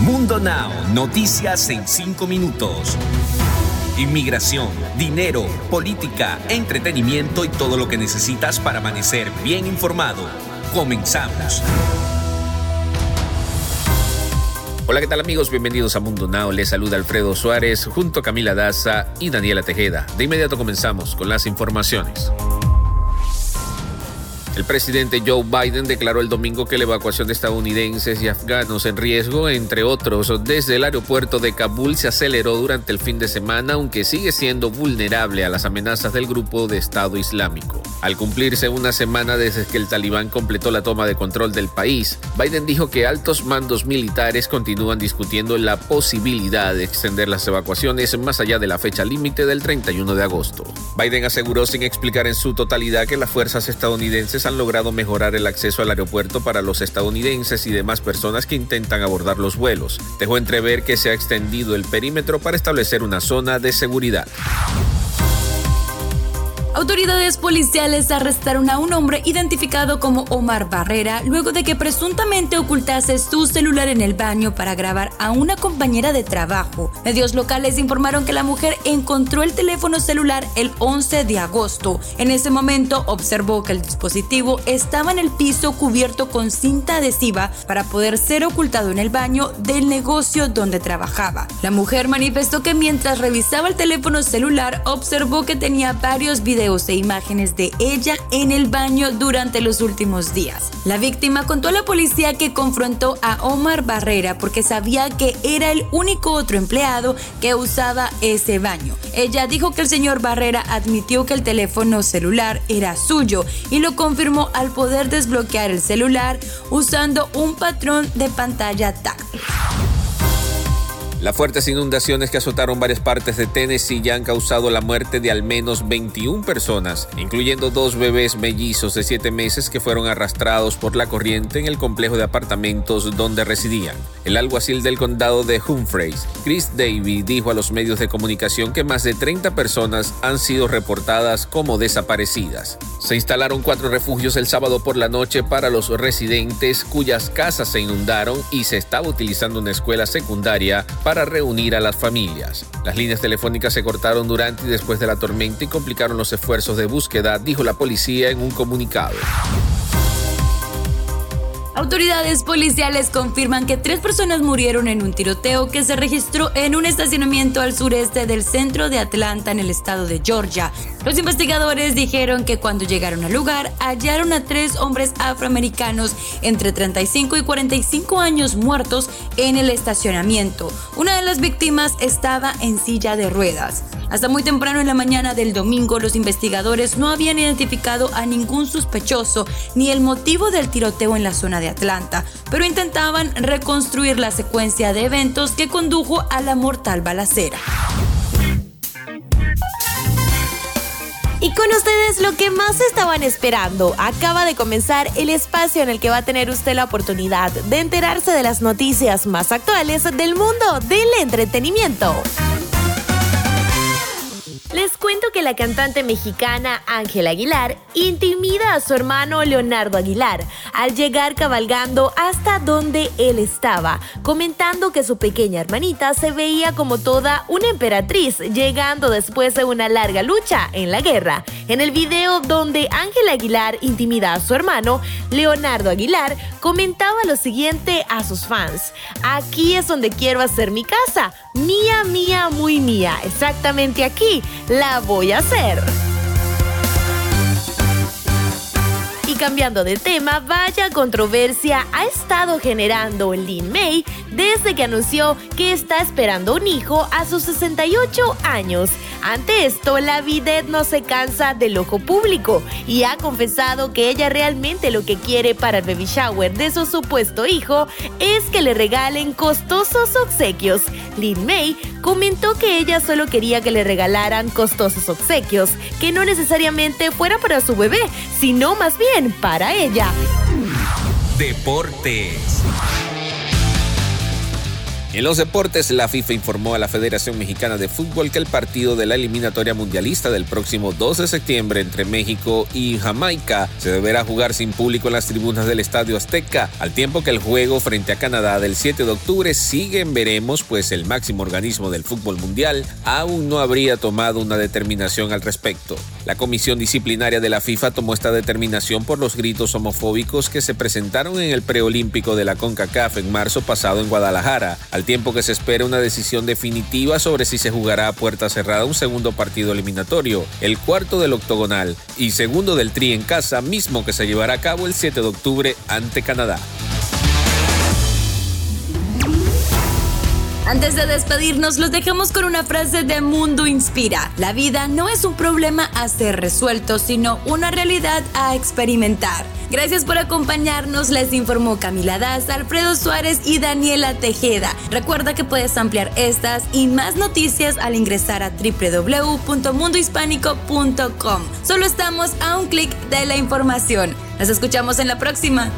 Mundo Now, noticias en 5 minutos. Inmigración, dinero, política, entretenimiento y todo lo que necesitas para amanecer bien informado. Comenzamos. Hola, ¿qué tal amigos? Bienvenidos a Mundo Now. Les saluda Alfredo Suárez junto a Camila Daza y Daniela Tejeda. De inmediato comenzamos con las informaciones. El presidente Joe Biden declaró el domingo que la evacuación de estadounidenses y afganos en riesgo, entre otros, desde el aeropuerto de Kabul se aceleró durante el fin de semana, aunque sigue siendo vulnerable a las amenazas del grupo de Estado Islámico. Al cumplirse una semana desde que el talibán completó la toma de control del país, Biden dijo que altos mandos militares continúan discutiendo la posibilidad de extender las evacuaciones más allá de la fecha límite del 31 de agosto. Biden aseguró sin explicar en su totalidad que las fuerzas estadounidenses han logrado mejorar el acceso al aeropuerto para los estadounidenses y demás personas que intentan abordar los vuelos. Dejó entrever que se ha extendido el perímetro para establecer una zona de seguridad. Autoridades policiales arrestaron a un hombre identificado como Omar Barrera luego de que presuntamente ocultase su celular en el baño para grabar a una compañera de trabajo. Medios locales informaron que la mujer encontró el teléfono celular el 11 de agosto. En ese momento observó que el dispositivo estaba en el piso cubierto con cinta adhesiva para poder ser ocultado en el baño del negocio donde trabajaba. La mujer manifestó que mientras revisaba el teléfono celular observó que tenía varios videos e imágenes de ella en el baño durante los últimos días. La víctima contó a la policía que confrontó a Omar Barrera porque sabía que era el único otro empleado que usaba ese baño. Ella dijo que el señor Barrera admitió que el teléfono celular era suyo y lo confirmó al poder desbloquear el celular usando un patrón de pantalla táctil. Las fuertes inundaciones que azotaron varias partes de Tennessee ya han causado la muerte de al menos 21 personas, incluyendo dos bebés mellizos de 7 meses que fueron arrastrados por la corriente en el complejo de apartamentos donde residían. El alguacil del condado de Humphreys, Chris Davy, dijo a los medios de comunicación que más de 30 personas han sido reportadas como desaparecidas. Se instalaron cuatro refugios el sábado por la noche para los residentes cuyas casas se inundaron y se estaba utilizando una escuela secundaria para para reunir a las familias. Las líneas telefónicas se cortaron durante y después de la tormenta y complicaron los esfuerzos de búsqueda, dijo la policía en un comunicado. Autoridades policiales confirman que tres personas murieron en un tiroteo que se registró en un estacionamiento al sureste del centro de Atlanta en el estado de Georgia. Los investigadores dijeron que cuando llegaron al lugar hallaron a tres hombres afroamericanos entre 35 y 45 años muertos en el estacionamiento. Una de las víctimas estaba en silla de ruedas. Hasta muy temprano en la mañana del domingo, los investigadores no habían identificado a ningún sospechoso ni el motivo del tiroteo en la zona de Atlanta, pero intentaban reconstruir la secuencia de eventos que condujo a la mortal balacera. Y con ustedes lo que más estaban esperando. Acaba de comenzar el espacio en el que va a tener usted la oportunidad de enterarse de las noticias más actuales del mundo del entretenimiento. La cantante mexicana Ángela Aguilar intimida a su hermano Leonardo Aguilar al llegar cabalgando hasta donde él estaba, comentando que su pequeña hermanita se veía como toda una emperatriz, llegando después de una larga lucha en la guerra. En el video donde Ángela Aguilar intimida a su hermano, Leonardo Aguilar comentaba lo siguiente a sus fans. Aquí es donde quiero hacer mi casa. Mía, mía, muy mía. Exactamente aquí la voy a Y cambiando de tema, vaya controversia ha estado generando Lin May desde que anunció que está esperando un hijo a sus 68 años. Ante esto, la Videt no se cansa del ojo público y ha confesado que ella realmente lo que quiere para el baby shower de su supuesto hijo es que le regalen costosos obsequios. Lin May comentó que ella solo quería que le regalaran costosos obsequios, que no necesariamente fuera para su bebé, sino más bien para ella. Deportes. En los deportes, la FIFA informó a la Federación Mexicana de Fútbol que el partido de la eliminatoria mundialista del próximo 2 de septiembre entre México y Jamaica se deberá jugar sin público en las tribunas del Estadio Azteca, al tiempo que el juego frente a Canadá del 7 de octubre sigue en veremos, pues el máximo organismo del fútbol mundial aún no habría tomado una determinación al respecto. La comisión disciplinaria de la FIFA tomó esta determinación por los gritos homofóbicos que se presentaron en el preolímpico de la CONCACAF en marzo pasado en Guadalajara, al tiempo que se espera una decisión definitiva sobre si se jugará a puerta cerrada un segundo partido eliminatorio, el cuarto del octogonal y segundo del Tri en casa, mismo que se llevará a cabo el 7 de octubre ante Canadá. Antes de despedirnos, los dejamos con una frase de Mundo Inspira. La vida no es un problema a ser resuelto, sino una realidad a experimentar. Gracias por acompañarnos, les informó Camila Daza, Alfredo Suárez y Daniela Tejeda. Recuerda que puedes ampliar estas y más noticias al ingresar a www.mundohispánico.com. Solo estamos a un clic de la información. Nos escuchamos en la próxima.